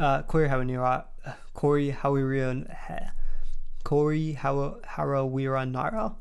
uh, Corey Hawanira, Corey Hawiria, Corey Naira.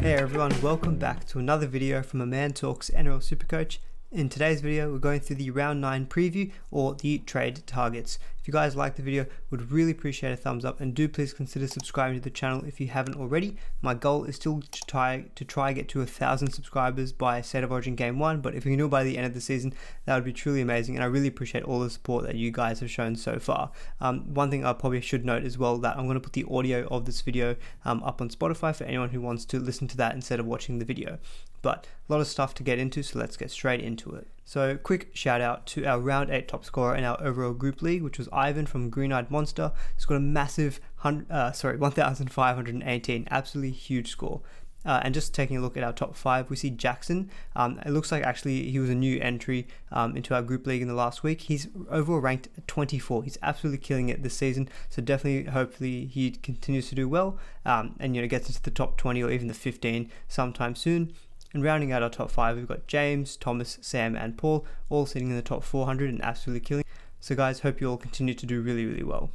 Hey everyone, welcome back to another video from A Man Talks NRL Supercoach. In today's video, we're going through the round 9 preview or the trade targets. If you guys like the video, would really appreciate a thumbs up and do please consider subscribing to the channel if you haven't already. My goal is still to try to try get to a thousand subscribers by State of Origin Game 1, but if you can do it by the end of the season, that would be truly amazing and I really appreciate all the support that you guys have shown so far. Um, one thing I probably should note as well that I'm going to put the audio of this video um, up on Spotify for anyone who wants to listen to that instead of watching the video. But a lot of stuff to get into, so let's get straight into it. So, quick shout out to our round 8 top scorer in our overall group league, which was Ivan from Green Eyed Monster. He's got a massive, uh, sorry, 1,518, absolutely huge score. Uh, and just taking a look at our top five, we see Jackson. Um, it looks like actually he was a new entry um, into our group league in the last week. He's overall ranked 24. He's absolutely killing it this season. So definitely, hopefully, he continues to do well um, and you know gets into the top 20 or even the 15 sometime soon. And rounding out our top five, we've got James, Thomas, Sam, and Paul, all sitting in the top 400 and absolutely killing. So, guys, hope you all continue to do really, really well.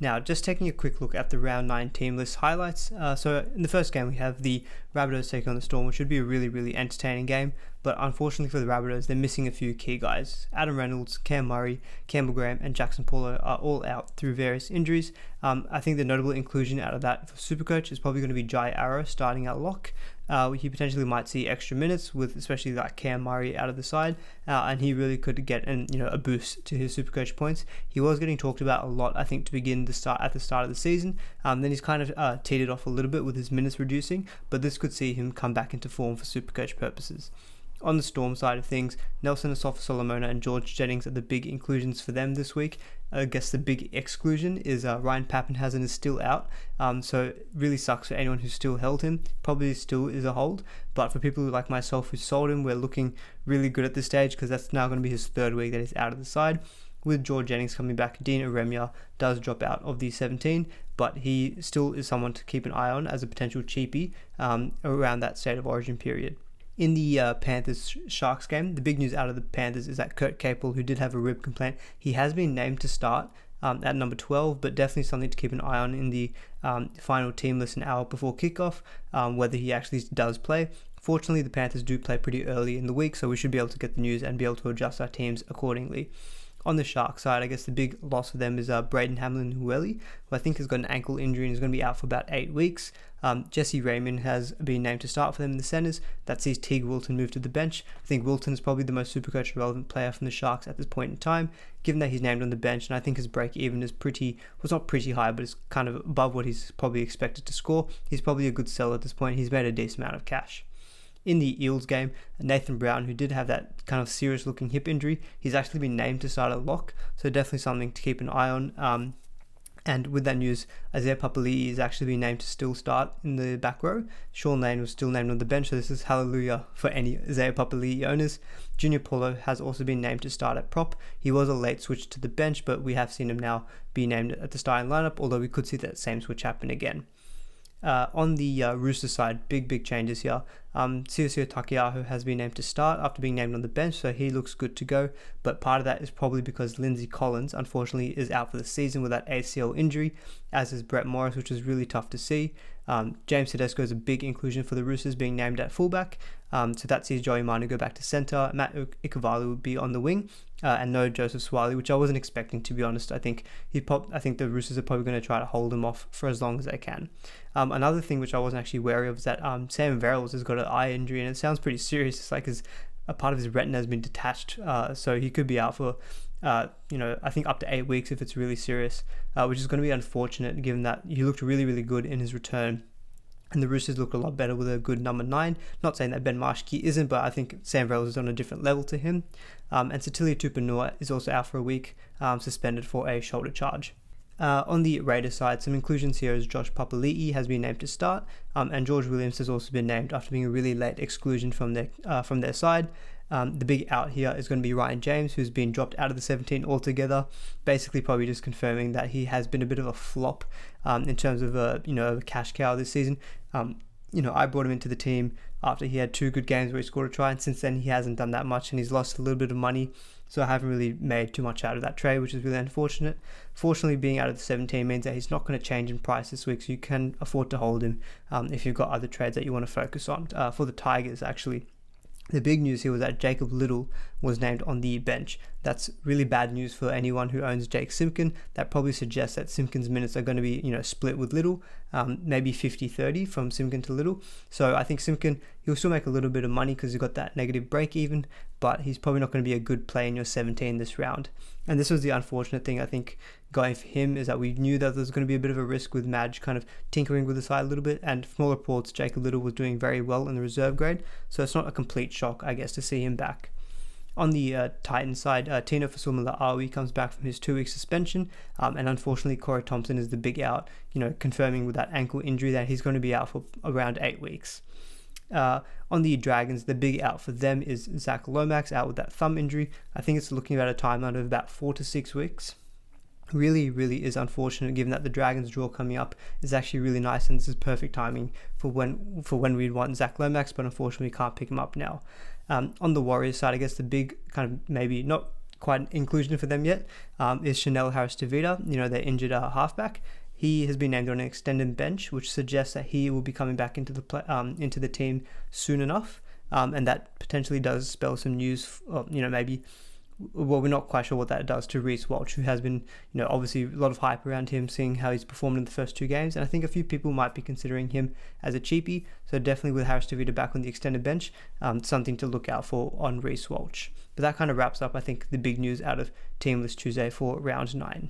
Now, just taking a quick look at the round 9 team list highlights. Uh, so, in the first game, we have the Rabbitohs taking on the Storm, which should be a really, really entertaining game. But unfortunately for the Rabbitohs, they're missing a few key guys. Adam Reynolds, Cam Murray, Campbell Graham, and Jaxson Paulo are all out through various injuries. Um, I think the notable inclusion out of that for Supercoach is probably going to be Jai Arrow starting at lock uh, he potentially might see extra minutes with especially like Cam Murray out of the side, uh, and he really could get an you know a boost to his Supercoach points. He was getting talked about a lot, I think, to begin the start at the start of the season. Um, then he's kind of uh, teetered off a little bit with his minutes reducing, but this could see him come back into form for Supercoach purposes. On the Storm side of things, Nelson Asofa-Solomona and George Jennings are the big inclusions for them this week. I guess the big exclusion is uh, Ryan Papenhuyzen is still out, um, so it really sucks for anyone who still held him. Probably still is a hold, but for people like myself who sold him, we're looking really good at this stage because that's now going to be his third week that he's out of the side. With George Jennings coming back, Dean Ieremia does drop out of the 17, but he still is someone to keep an eye on as a potential cheapie um, around that state of origin period in the uh, Panthers Sharks game, the big news out of the Panthers is that Kurt Capewell, who did have a rib complaint, he has been named to start um, at number 12, but definitely something to keep an eye on in the um, final team list an hour before kickoff, um, whether he actually does play. Fortunately, the Panthers do play pretty early in the week, so we should be able to get the news and be able to adjust our teams accordingly. On the Shark side, I guess the big loss for them is uh, Braden Hamlin-Uele, who I think has got an ankle injury and is going to be out for about eight weeks. Um, Jesse Ramien has been named to start for them in the centres. That sees Teig Wilton move to the bench. I think Wilton is probably the most supercoach relevant player from the Sharks at this point in time, given that he's named on the bench, and I think his break even is pretty, it's not pretty high, but it's kind of above what he's probably expected to score. He's probably a good seller at this point. He's made a decent amount of cash in the Eels game, Nathan Brown, who did have that kind of serious looking hip injury, he's actually been named to start at lock, so definitely something to keep an eye on. Um, and with that news, Isaiah Papali'i is actually being named to still start in the back row. Shaun Lane was still named on the bench, so this is hallelujah for any Isaiah Papali'i owners. Junior Paulo has also been named to start at prop. He was a late switch to the bench, but we have seen him now be named at the starting lineup, although we could see that same switch happen again. Uh, on the uh, Rooster side, big, big changes here. Um, Siosio Taukei'aho has been named to start after being named on the bench, so he looks good to go. But part of that is probably because Lindsay Collins, unfortunately, is out for the season with that ACL injury, as is Brett Morris, which is really tough to see. Um, James Tedesco is a big inclusion for the Roosters, being named at fullback. Um, so that sees Joey Manu go back to centre. Matt Ikuvalu would be on the wing, uh, and no Joseph Suaalii, which I wasn't expecting to be honest. I think he pop- I think the Roosters are probably going to try to hold him off for as long as they can. Um, another thing which I wasn't actually wary of is that um, Sam Verrills has got an eye injury, and it sounds pretty serious. It's like his a part of his retina has been detached, uh, so he could be out for, uh, you know, I think up to eight weeks if it's really serious, uh, which is going to be unfortunate given that he looked really, really good in his return and the Roosters look a lot better with a good number nine. Not saying that Ben Marschke isn't, but I think Sam Verrills is on a different level to him. Um, and Sitili Tupouniua is also out for a week, um, suspended for a shoulder charge. Uh, on the Raiders side, some inclusions here is Josh Papali'i has been named to start, um, and George Williams has also been named after being a really late exclusion from their uh, from their side. Um, the big out here is going to be Ryan James, who's been dropped out of the 17 altogether. Basically, probably just confirming that he has been a bit of a flop um, in terms of a you know a cash cow this season. Um, you know, I brought him into the team after he had two good games where he scored a try, and since then he hasn't done that much, and he's lost a little bit of money. So I haven't really made too much out of that trade, which is really unfortunate. Fortunately, being out of the 17 means that he's not going to change in price this week, so you can afford to hold him um, if you've got other trades that you want to focus on. Uh, for the Tigers, actually, the big news here was that Jacob Liddle was named on the bench. That's really bad news for anyone who owns Jake Simpkin. That probably suggests that Simpkin's minutes are going to be, you know, split with Liddle, um, maybe 50-30 from Simpkin to Liddle. So I think Simpkin, he'll still make a little bit of money because he's got that negative break even, but he's probably not going to be a good play in your 17 this round. And this was the unfortunate thing I think going for him is that we knew that there was going to be a bit of a risk with Madge kind of tinkering with the side a little bit. And from all reports, Jacob Liddle was doing very well in the reserve grade, so it's not a complete shock, I guess, to see him back. On the uh, Titan side, uh, Tino Fa'asuamaleaui comes back from his two-week suspension, um, and unfortunately Corey Thompson is the big out, you know, confirming with that ankle injury that he's going to be out for around eight weeks. Uh, on the Dragons, the big out for them is Zac Lomax out with that thumb injury. I think it's looking at a timeline of about four to six weeks. Really, really is unfortunate given that the Dragons draw coming up is actually really nice and this is perfect timing for when for when we'd want Zac Lomax, but unfortunately we can't pick him up now. Um, on the Warriors side, I guess the big kind of maybe not quite inclusion for them yet um, is Chanel Harris Tavita, you know, their injured uh, halfback. He has been named on an extended bench, which suggests that he will be coming back into the play, um, into the team soon enough, um, and that potentially does spell some news. you know, maybe well, we're not quite sure what that does to Reece Walsh, who has been, you know, obviously a lot of hype around him, seeing how he's performed in the first two games, and I think a few people might be considering him as a cheapie. So definitely with Harris Tavita back on the extended bench, um, something to look out for on Reece Walsh. But that kind of wraps up, I think, the big news out of Teamless Tuesday for round nine.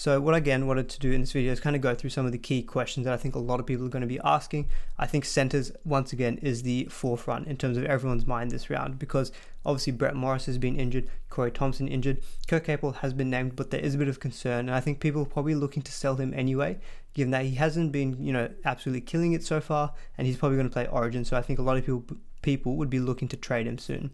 So what again wanted to do in this video is kind of go through some of the key questions that I think a lot of people are going to be asking. I think centers once again is the forefront in terms of everyone's mind this round because obviously Brett Morris has been injured, Corey Thompson injured, Kurt Capewell has been named, but there is a bit of concern and I think people are probably looking to sell him anyway, given that he hasn't been, you know, absolutely killing it so far and he's probably going to play Origin. So I think a lot of people people would be looking to trade him soon.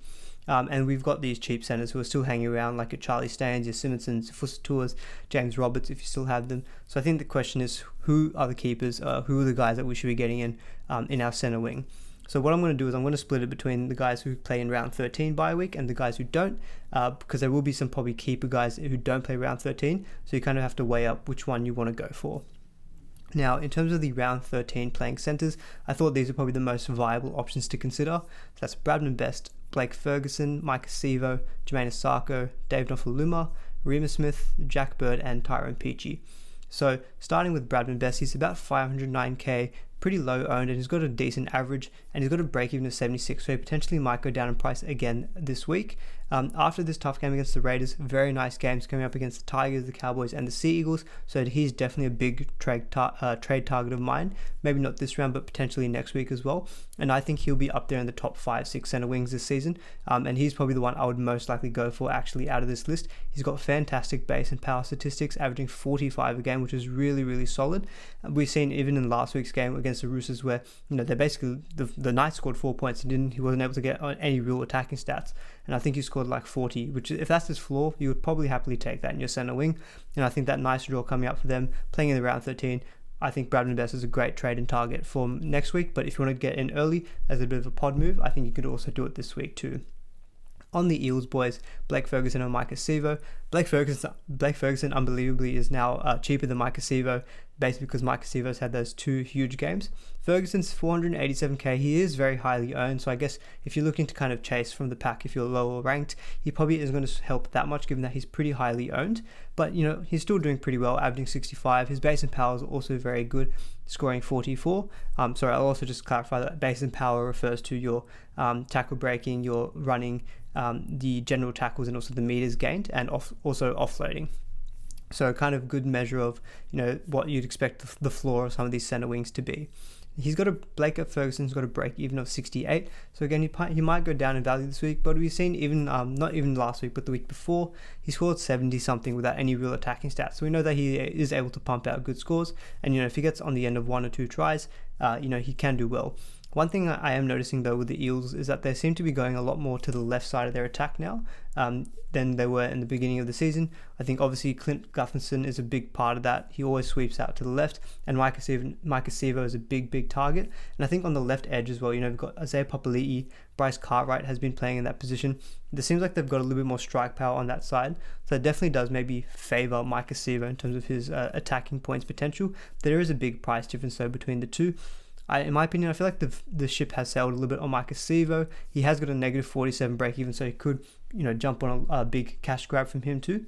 Um, and we've got these cheap centers who are still hanging around, like your Charlie Staines, your Simonsons, Fusitu'as, James Roberts, if you still have them. So I think the question is, who are the keepers? Uh, who are the guys that we should be getting in um, in our center wing? So what I'm going to do is I'm going to split it between the guys who play in round 13 bye week and the guys who don't, uh, because there will be some probably keeper guys who don't play round 13. So you kind of have to weigh up which one you want to go for. Now, in terms of the round 13 playing centres, I thought these are probably the most viable options to consider. So that's Bradman Best, Blake Ferguson, Maika Sivo, Jamayne Isaako, Dave Nofoaluma, Reimis Smith, Jack Bird, and Tyrone Peachey. So starting with Bradman Best, he's about 509k pretty low owned and he's got a decent average and he's got a break even of 76 so he potentially might go down in price again this week um, after this tough game against the Raiders very nice games coming up against the Tigers the Cowboys and the Sea Eagles. So he's definitely a big trade, tar- uh, trade target of mine. Maybe not this round but potentially next week as well. And I think he'll be up there in the top 5 6 center wings this season. Um, and he's probably the one I would most likely go for actually out of this list. He's got fantastic base and power statistics averaging 45 a game which is really really solid. We've seen even in last week's game against the Roosters where you know they basically the, the Knights scored four points and didn't he wasn't able to get any real attacking stats and I think he scored like 40 which if that's his floor you would probably happily take that in your center wing. And I think that nice draw coming up for them playing in the round 13 I think Bradman Best is a great trade and target for next week. But if you want to get in early as a bit of a pod move I think you could also do it this week too on the Eels boys, Blake Ferguson and Maika Sivo. Blake Ferguson, Blake Ferguson, unbelievably, is now uh, cheaper than Maika Sivo, basically because Maika Sivo's had those two huge games. Ferguson's 487k. He is very highly owned, so I guess if you're looking to kind of chase from the pack, if you're lower ranked, he probably isn't going to help that much, given that he's pretty highly owned. But you know, he's still doing pretty well, averaging 65. His base and power is also very good, scoring 44. Um, sorry, I'll also just clarify that base and power refers to your um, tackle breaking, your running, um, the general tackles, and also the meters gained, and off, also offloading. So kind of good measure of you know what you'd expect the floor of some of these center wings to be. He's got a Blake Ferguson's got a break even of 68. So again, he, he might go down in value this week, but we've seen even um, not even last week, but the week before, he scored 70 something without any real attacking stats. So we know that he is able to pump out good scores, and you know if he gets on the end of one or two tries, uh, you know he can do well. One thing I am noticing though with the Eels is that they seem to be going a lot more to the left side of their attack now um, than they were in the beginning of the season. I think obviously Clint Gutherson is a big part of that. He always sweeps out to the left, and Maika Sivo is a big, big target. And I think on the left edge as well, you know, we've got Isaiah Papali'i, Bryce Cartwright has been playing in that position. It seems like they've got a little bit more strike power on that side, so it definitely does maybe favour Maika Sivo in terms of his uh, attacking points potential. There is a big price difference though between the two. I, in my opinion, I feel like the the ship has sailed a little bit on Maika Sivo. He has got a negative 47 break even, so he could, you know, jump on a, a big cash grab from him too.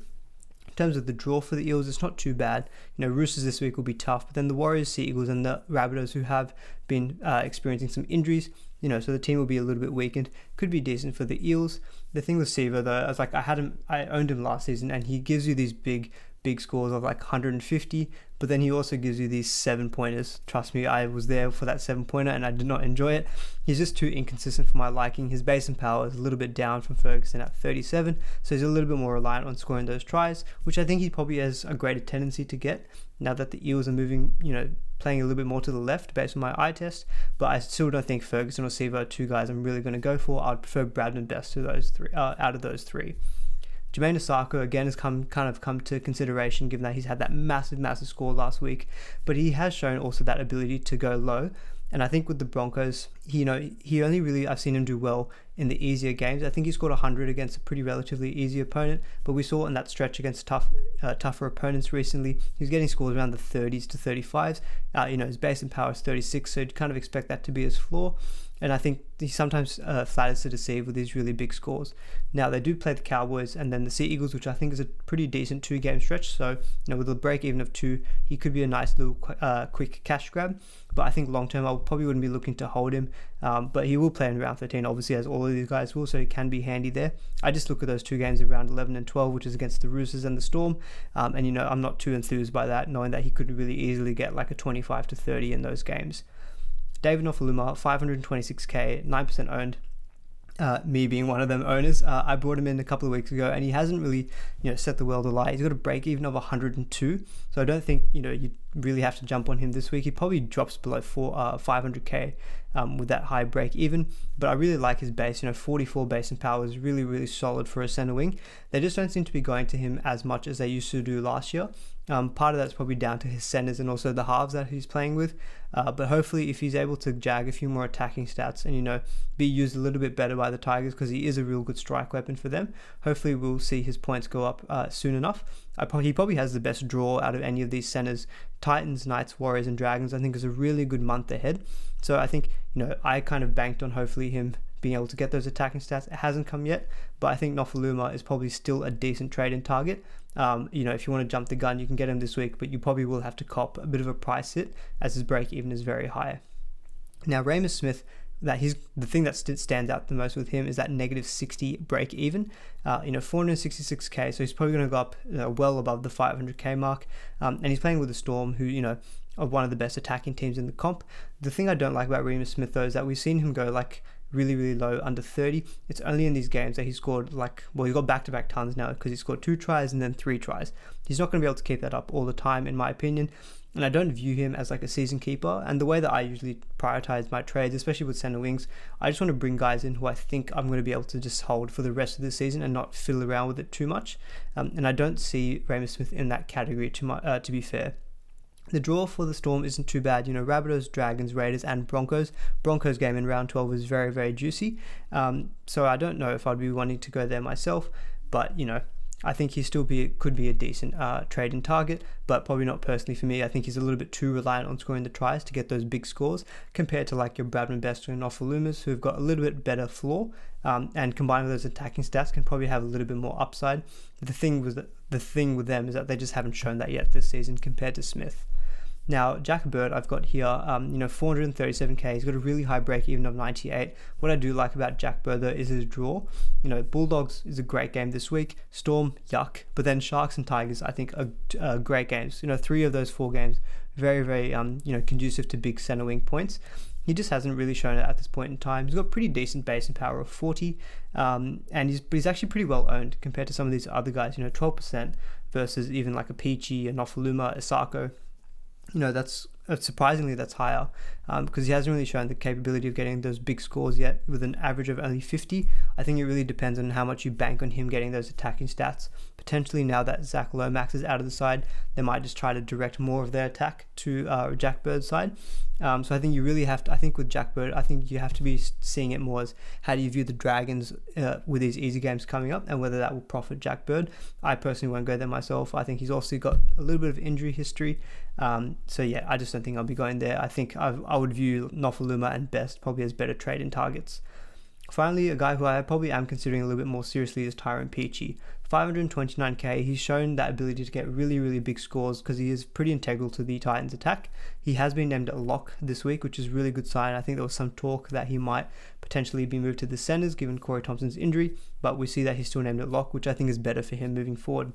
In terms of the draw for the Eels, it's not too bad. You know, Roosters this week will be tough, but then the Warriors, Sea Eagles, and the Rabbitohs, who have been uh, experiencing some injuries, you know, so the team will be a little bit weakened. Could be decent for the Eels. The thing with Sivo, though, I was like, I had him, I owned him last season, and he gives you these big big scores of like 150, but then he also gives you these seven pointers. Trust me, I was there for that seven pointer and I did not enjoy it. He's just too inconsistent for my liking. His base and power is a little bit down from Ferguson at 37, so he's a little bit more reliant on scoring those tries, which I think he probably has a greater tendency to get now that the Eels are moving, you know, playing a little bit more to the left based on my eye test. But I still don't think Ferguson or Sivo are two guys I'm really going to go for. I'd prefer Bradman Best to those three uh, out of those three. Jamayne Isaako again has come kind of come to consideration given that he's had that massive, massive score last week, but he has shown also that ability to go low. And I think with the Broncos, he, you know, he only really I've seen him do well in the easier games. I think he scored 100 against a pretty relatively easy opponent, but we saw in that stretch against tough, uh, tougher opponents recently, he's getting scores around the 30s to 35s. Uh, you know, his base and power is 36, so you'd kind of expect that to be his floor and I think he sometimes uh, flatters to deceive with these really big scores. Now they do play the Cowboys and then the Sea Eagles, which I think is a pretty decent two-game stretch. So you know, with a break even of two, he could be a nice little uh, quick cash grab. But I think long term, I probably wouldn't be looking to hold him. Um, but he will play in round 13, obviously, as all of these guys will, so he can be handy there. I just look at those two games in round 11 and 12, which is against the Roosters and the Storm. Um, and you know, I'm not too enthused by that, knowing that he could really easily get like a 25 to 30 in those games. David Nofoaluma, 526k, 9% owned. Uh, me being one of them owners, uh, I brought him in a couple of weeks ago, and he hasn't really, you know, set the world alight. He's got a break even of 102, so I don't think you know you really have to jump on him this week. He probably drops below four, uh, 500k um, with that high break even, but I really like his base. You know, 44 base and power is really really solid for a center wing. They just don't seem to be going to him as much as they used to do last year. Um, part of that's probably down to his centers and also the halves that he's playing with. Uh, but hopefully, if he's able to jag a few more attacking stats and you know be used a little bit better by the Tigers because he is a real good strike weapon for them, hopefully we'll see his points go up uh, soon enough. He probably has the best draw out of any of these centers. Titans, Knights, Warriors, and Dragons. I think is a really good month ahead. So I think you know I kind of banked on hopefully him being able to get those attacking stats. It hasn't come yet, but I think Nofoaluma is probably still a decent trade in target. Um, you know, if you want to jump the gun, you can get him this week, but you probably will have to cop a bit of a price hit as his break even is very high. Now, Reimis Smith, that he's the thing that stands out the most with him is that negative 60 break even. Uh, you know, 466k, so he's probably going to go up well above the 500k mark. Um, and he's playing with the Storm, who you know are one of the best attacking teams in the comp. The thing I don't like about Reimis Smith though is that we've seen him go like really, really low, under 30. It's only in these games that he scored like, well, he's got back to back tons now because he scored two tries and then three tries. He's not going to be able to keep that up all the time, in my opinion. And I don't view him as like a season keeper. And the way that I usually prioritize my trades, especially with center wings, I just want to bring guys in who I think I'm going to be able to just hold for the rest of the season and not fiddle around with it too much. Um, and I don't see Reimis Smith in that category, to, my, uh, to be fair. The draw for the Storm isn't too bad. You know, Rabbitohs, Dragons, Raiders, and Broncos. Broncos game in round 12 was very, very juicy. Um, so I don't know if I'd be wanting to go there myself, but you know, I think he still be could be a decent uh, trading target, but probably not personally for me. I think he's a little bit too reliant on scoring the tries to get those big scores compared to like your Bradman Bester and Nofoalumas, who've got a little bit better floor, um, and combined with those attacking stats, can probably have a little bit more upside. The thing was that the thing with them is that they just haven't shown that yet this season compared to Smith. Now, Jack Bird, I've got here, um, you know, 437k. He's got a really high break even of 98. What I do like about Jack Bird, though, is his draw. You know, Bulldogs is a great game this week. Storm, yuck. But then Sharks and Tigers, I think, are, are great games. You know, three of those four games, very, very, um, you know, conducive to big center wing points. He just hasn't really shown it at this point in time. He's got pretty decent base and power of 40, um, and he's, he's actually pretty well owned compared to some of these other guys. You know, 12% versus even like a Peachey, a Nofoaluma, a Isaako you know that's uh, surprisingly that's higher because um, he hasn't really shown the capability of getting those big scores yet with an average of only 50. I think it really depends on how much you bank on him getting those attacking stats. Potentially now that Zac Lomax is out of the side, they might just try to direct more of their attack to uh, Jack Bird's side. Um, so I think you really have to. I think with Jack Bird, I think you have to be seeing it more as how do you view the Dragons uh, with these easy games coming up, and whether that will profit Jack Bird. I personally won't go there myself. I think he's also got a little bit of injury history. Um, so yeah, I just don't think I'll be going there. I think I, I would view Nofoaluma and Best probably as better trade in targets. Finally, a guy who I probably am considering a little bit more seriously is Tyrone Peachey. 529k, he's shown that ability to get really, really big scores because he is pretty integral to the Titans attack. He has been named a lock this week, which is a really good sign. I think there was some talk that he might potentially be moved to the centers given Corey Thompson's injury, but we see that he's still named at lock, which I think is better for him moving forward.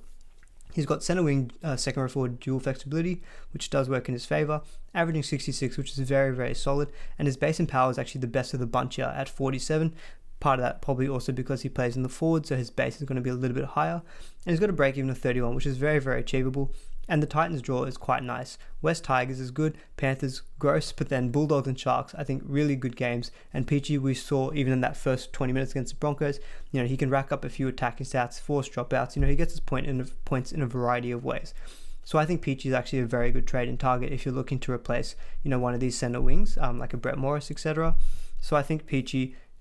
He's got center wing, uh, second row forward dual flexibility, which does work in his favor, averaging 66, which is very, very solid. And his base and power is actually the best of the bunch here at 47. Part of that probably also because he plays in the forward, so his base is going to be a little bit higher. And he's got a break even of 31, which is very, very achievable. And the Titans draw is quite nice. West Tigers is good, Panthers gross, but then Bulldogs and Sharks, I think really good games. And Peachey, we saw even in that first 20 minutes against the Broncos, you know, he can rack up a few attacking stats, force dropouts. You know, he gets his point in points in a variety of ways. So I think Peachey is actually a very good trade in target if you're looking to replace, you know, one of these center wings, um, like a Brett Morris, etc. So I think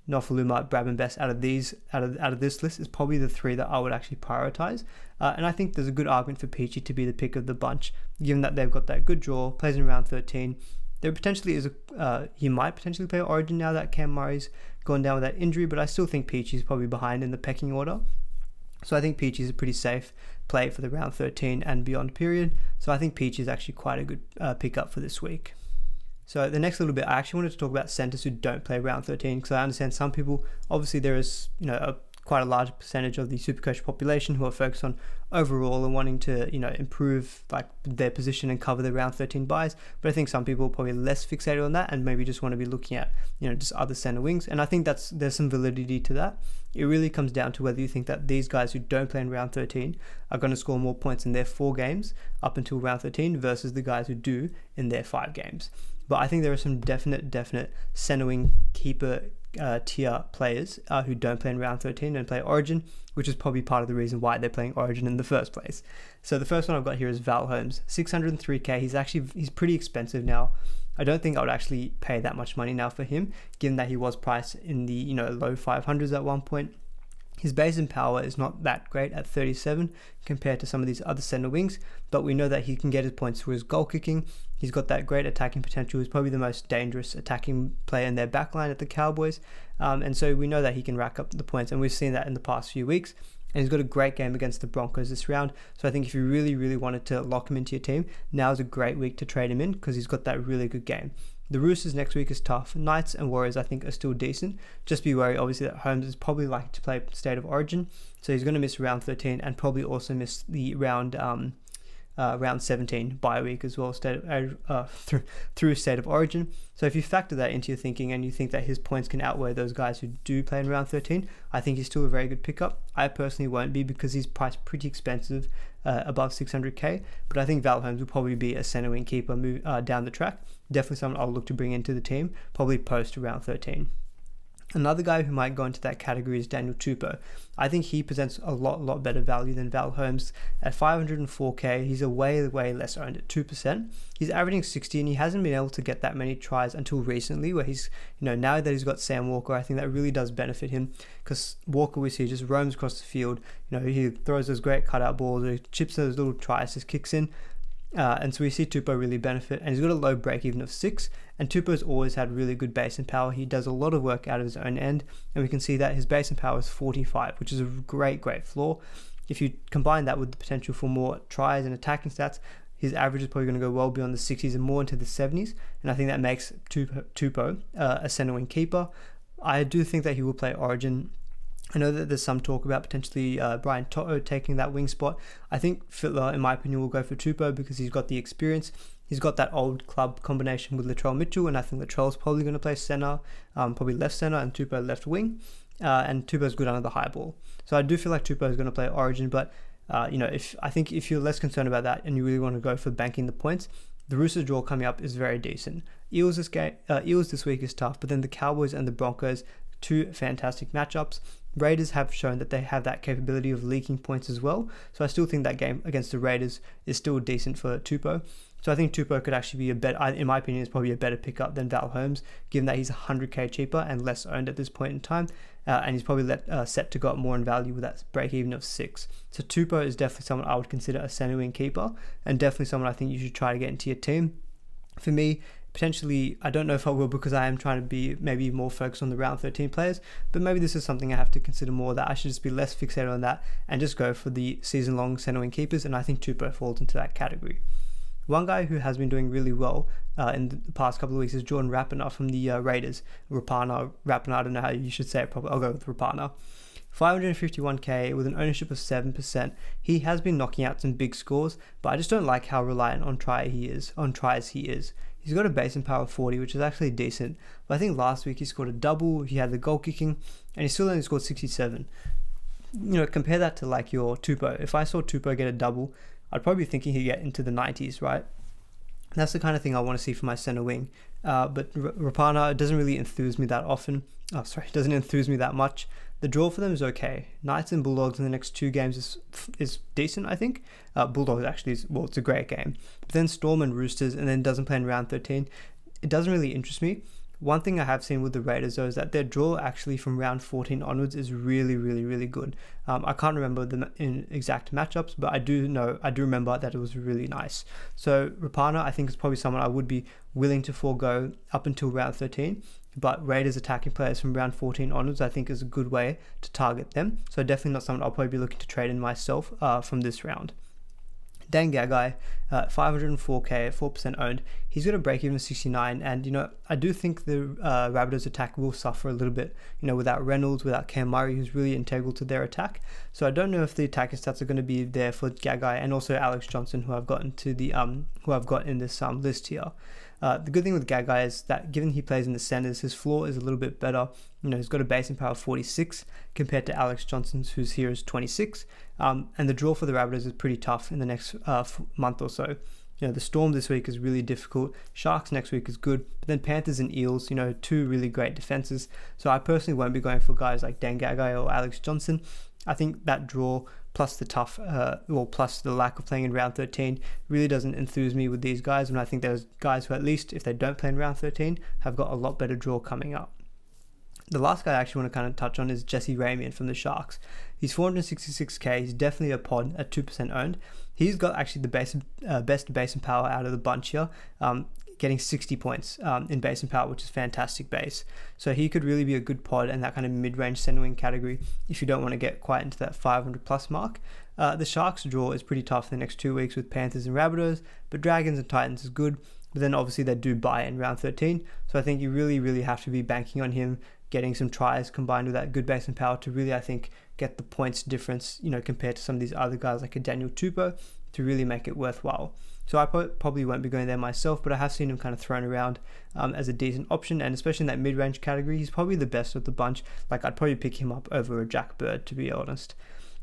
Peachey Nofoaluma, Bradman Best out of these out of out of this list is probably the three that I would actually prioritize. Uh, and I think there's a good argument for Peachey to be the pick of the bunch, given that they've got that good draw, plays in round 13. There potentially is a uh, he might potentially play Origin now that Cam Murray's gone down with that injury, but I still think Peachey's probably behind in the pecking order. So I think Peachey's a pretty safe play for the round 13 and beyond period. So I think Peachey is actually quite a good uh, pickup for this week. So the next little bit, I actually wanted to talk about centers who don't play round 13 because I understand some people, obviously there is, you know, a, quite a large percentage of the supercoach population who are focused on overall and wanting to, you know, improve like their position and cover the round 13 byes. But I think some people are probably less fixated on that and maybe just want to be looking at, you know, just other center wings. And I think that's there's some validity to that. It really comes down to whether you think that these guys who don't play in round 13 are going to score more points in their four games up until round 13 versus the guys who do in their five games. But I think there are some definite, definite centering keeper uh, tier players uh, who don't play in round 13 and play Origin, which is probably part of the reason why they're playing Origin in the first place. So the first one I've got here is Val Holmes, 603k. He's actually he's pretty expensive now. I don't think I would actually pay that much money now for him, given that he was priced in the you know low 500s at one point. His base and power is not that great at 37 compared to some of these other center wings, but we know that he can get his points through his goal kicking. He's got that great attacking potential. He's probably the most dangerous attacking player in their backline at the Cowboys, um, and so we know that he can rack up the points, and we've seen that in the past few weeks. And he's got a great game against the Broncos this round. So I think if you really, really wanted to lock him into your team, now is a great week to trade him in because he's got that really good game. The Roosters next week is tough. Knights and Warriors, I think, are still decent. Just be wary, obviously, that Holmes is probably likely to play State of Origin, so he's going to miss round 13 and probably also miss the round um, uh, round 17 bye week as well, state of, uh, through, through state of origin. So if you factor that into your thinking and you think that his points can outweigh those guys who do play in round 13, I think he's still a very good pickup. I personally won't be because he's priced pretty expensive, uh, above 600k. But I think Val Holmes will probably be a center wing keeper move, uh, down the track. Definitely someone I'll look to bring into the team, probably post round 13. Another guy who might go into that category is Daniel Tupou. I think he presents a lot, lot better value than Val Holmes. At 504k, he's a way, way less owned at 2%. He's averaging 60 and he hasn't been able to get that many tries until recently, where he's, you know, now that he's got Sam Walker, I think that really does benefit him because Walker, we see, just roams across the field. You know, he throws those great cutout balls, he chips those little tries, just kicks in. Uh, and so we see Tupou really benefit, and he's got a low break even of six. And Tupou's always had really good base and power. He does a lot of work out of his own end, and we can see that his base and power is 45, which is a great, great floor. If you combine that with the potential for more tries and attacking stats, his average is probably going to go well beyond the 60s and more into the 70s. And I think that makes Tupou uh, a center wing keeper. I do think that he will play Origin I know that there's some talk about potentially uh, Brian To'o taking that wing spot. I think Fittler, in my opinion, will go for Tupou because he's got the experience. He's got that old club combination with Latrell Mitchell, and I think Latrell's probably going to play centre, um, probably left centre, and Tupou left wing. Uh, and Tupou's good under the high ball. So I do feel like Tupou is going to play Origin, but uh, you know, if I think if you're less concerned about that and you really want to go for banking the points, The Roosters draw coming up is very decent. Eels this game, uh, Eels this week is tough, but then the Cowboys and the Broncos, two fantastic matchups. Raiders have shown that they have that capability of leaking points as well. So I still think that game against the Raiders is still decent for Tupou. So I think Tupou could actually be a better, in my opinion, is probably a better pickup than Val Holmes, given that he's 100k cheaper and less owned at this point in time, uh, and he's probably let, uh, set to go up more in value with that break even of six. So Tupou is definitely someone I would consider a centre wing keeper, and definitely someone I think you should try to get into your team. For me, potentially I don't know if I will because I am trying to be maybe more focused on the round 13 players, but maybe this is something I have to consider more that I should just be less fixated on that and just go for the season long centre wing keepers and I think Tupou falls into that category. One guy who has been doing really well uh, in the past couple of weeks is Jordan Rapana from the uh, Raiders. Rapana, Rapana, I don't know how you should say it properly. I'll go with Rapana. 551k with an ownership of 7%. He has been knocking out some big scores, but I just don't like how reliant on try he is, on tries he is. He's got a base and power of 40, which is actually decent. But I think last week he scored a double, he had the goal kicking, and he still only scored 67. You know, compare that to like your Tupou. If I saw Tupou get a double, I'd probably be thinking he'd get into the 90s, right? That's the kind of thing I want to see from my center wing. Uh, but Rapana doesn't really enthuse me that often. Oh, sorry, doesn't enthuse me that much. The draw for them is okay. Knights and Bulldogs in the next two games is is decent, I think. Uh, Bulldogs actually is well, it's a great game. But then Storm and Roosters, and then doesn't play in round 13. It doesn't really interest me. One thing I have seen with the Raiders though is that their draw actually from round 14 onwards is really, really, really good. Um, I can't remember the exact matchups, but I do know, I do remember that it was really nice. So Rapana, I think is probably someone I would be willing to forego up until round 13 but Raiders attacking players from round 14 onwards, I think, is a good way to target them. So definitely not someone I'll probably be looking to trade in myself uh, from this round. Dan Gagai, uh, 504k, 4% owned. He's got a break even 69, and you know I do think the uh, Rabbitohs attack will suffer a little bit. You know without Reynolds, without Cam Murray, who's really integral to their attack. So I don't know if the attacking stats are going to be there for Gagai and also Alex Johnson, who I've gotten to the um who I've got in this um list here. Uh, the good thing with Gagai is that given he plays in the centers, his floor is a little bit better. You know, he's got a base and power of 46 compared to Alex Johnson's, who's here is 26. Um, and the draw for the Rabbitohs is pretty tough in the next uh, month or so. You know, the Storm this week is really difficult. Sharks next week is good. But then Panthers and Eels, you know, two really great defenses. So I personally won't be going for guys like Dan Gagai or Alex Johnson. I think that draw plus the tough, uh, well, plus the lack of playing in round 13 really doesn't enthuse me with these guys. And I think there's guys who, at least if they don't play in round 13, have got a lot better draw coming up. The last guy I actually want to kind of touch on is Jesse Ramien from the Sharks. He's 466k. He's definitely a pod at 2% owned. He's got actually the base, uh, best base and power out of the bunch here. Um, getting 60 points um, in base and power, which is fantastic base. So he could really be a good pod in that kind of mid-range center wing category if you don't want to get quite into that 500 plus mark. Uh, the Sharks draw is pretty tough for the next two weeks with Panthers and Rabbitohs, but Dragons and Titans is good. But then obviously they do buy in round 13, so I think you really, really have to be banking on him getting some tries combined with that good base and power to really, I think, get the points difference, you know, compared to some of these other guys like a Daniel Tupou to really make it worthwhile. So I probably won't be going there myself, but I have seen him kind of thrown around um, as a decent option, and especially in that mid-range category, he's probably the best of the bunch. Like I'd probably pick him up over a Jack Bird, to be honest.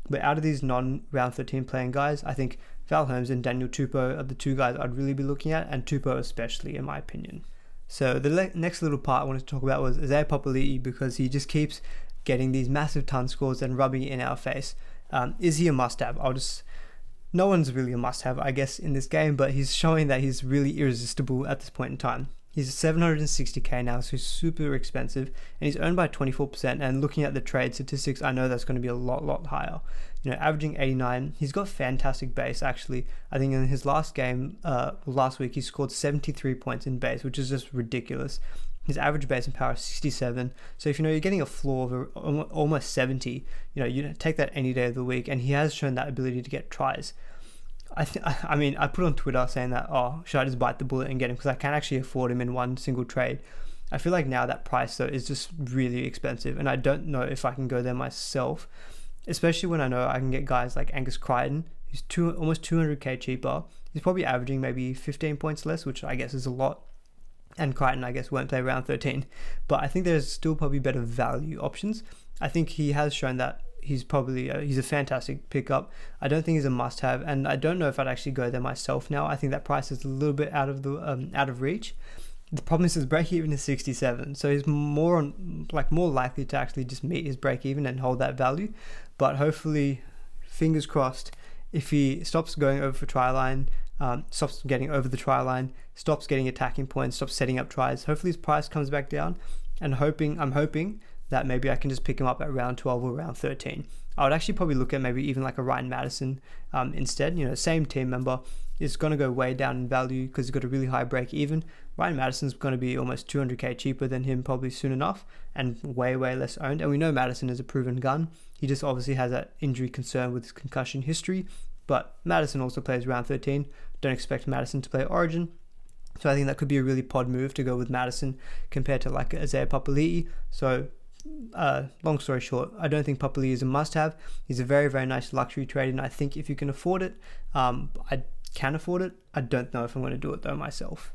But out of these non-round 13 playing guys, I think Val Holmes and Daniel Tupou are the two guys I'd really be looking at, and Tupou especially, in my opinion. So the le- next little part I wanted to talk about was Isaiah Papali'i because he just keeps getting these massive ton scores and rubbing it in our face. Um, is he a must-have? I'll just no one's really a must have, I guess, in this game, but he's showing that he's really irresistible at this point in time. He's 760k now, so he's super expensive, and he's owned by 24%. And looking at the trade statistics, I know that's going to be a lot, lot higher. You know, averaging 89. He's got fantastic base, actually. I think in his last game, uh, last week, he scored 73 points in base, which is just ridiculous. His average base power is 67. So if you know you're getting a floor of almost 70, you know you take that any day of the week, and he has shown that ability to get tries. I th- I mean I put on Twitter saying that oh should I just bite the bullet and get him because I can actually afford him in one single trade. I feel like now that price though is just really expensive, and I don't know if I can go there myself, especially when I know I can get guys like Angus Crichton, who's two almost 200k cheaper. He's probably averaging maybe 15 points less, which I guess is a lot and Crichton, I guess, won't play round 13. But I think there's still probably better value options. I think he has shown that he's probably a, he's a fantastic pickup. I don't think he's a must-have, and I don't know if I'd actually go there myself now. I think that price is a little bit out of the um, out of reach. The problem is his break even is 67, so he's more on, like more likely to actually just meet his break even and hold that value. But hopefully, fingers crossed, if he stops going over for try line, um, stops getting over the try line, stops getting attacking points, stops setting up tries. Hopefully his price comes back down, and hoping I'm hoping that maybe I can just pick him up at round 12 or round 13. I would actually probably look at maybe even like a Ryan Matterson um, instead. You know, same team member is going to go way down in value because he's got a really high break even. Ryan Matterson's going to be almost 200k cheaper than him probably soon enough and way, way less owned. And we know Matterson is a proven gun. He just obviously has that injury concern with his concussion history. But Matterson also plays round 13. Don't expect Matterson to play Origin. So I think that could be a really pod move to go with Matterson compared to like Isaiah Papali'i. So uh, long story short, I don't think Papali'i is a must-have. He's a very, very nice luxury trade, and I think if you can afford it, um, I can afford it. I don't know if I'm going to do it though myself.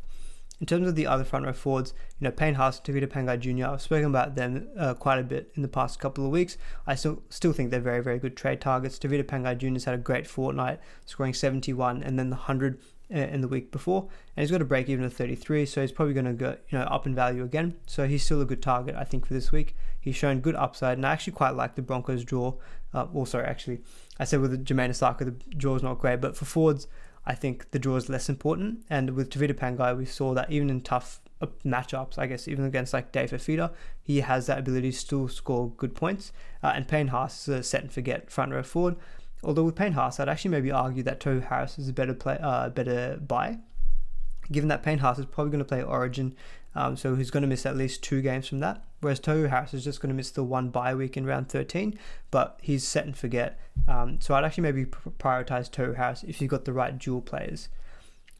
In terms of the other front row forwards, you know, Payne Haas and Tevita Pangai Jr., I've spoken about them uh, quite a bit in the past couple of weeks. I still still think they're very, very good trade targets. Tevita Pangai Jr. has had a great fortnight, scoring 71 and then the 100 uh, in the week before, and he's got a break even of 33, so he's probably going to go you know up in value again. So he's still a good target, I think, for this week. He's shown good upside, and I actually quite like the Broncos draw. Uh, well, sorry, actually, I said with Jamayne Isaako, the draw is not great, but for forwards, I think the draw is less important. And with Tevita Pangai, we saw that even in tough uh, matchups, I guess, even against like Dave Fifita, he has that ability to still score good points. Uh, and Payne Haas is a set and forget front row forward. Although with Payne Haas, I'd actually maybe argue that Tohu Harris is a better play, uh, better buy, given that Payne Haas is probably going to play Origin, um, so he's going to miss at least two games from that. Whereas Tohu Harris is just going to miss the one bye week in round 13, but he's set and forget. Um, so I'd actually maybe prioritize Tohu Harris if you've got the right dual players.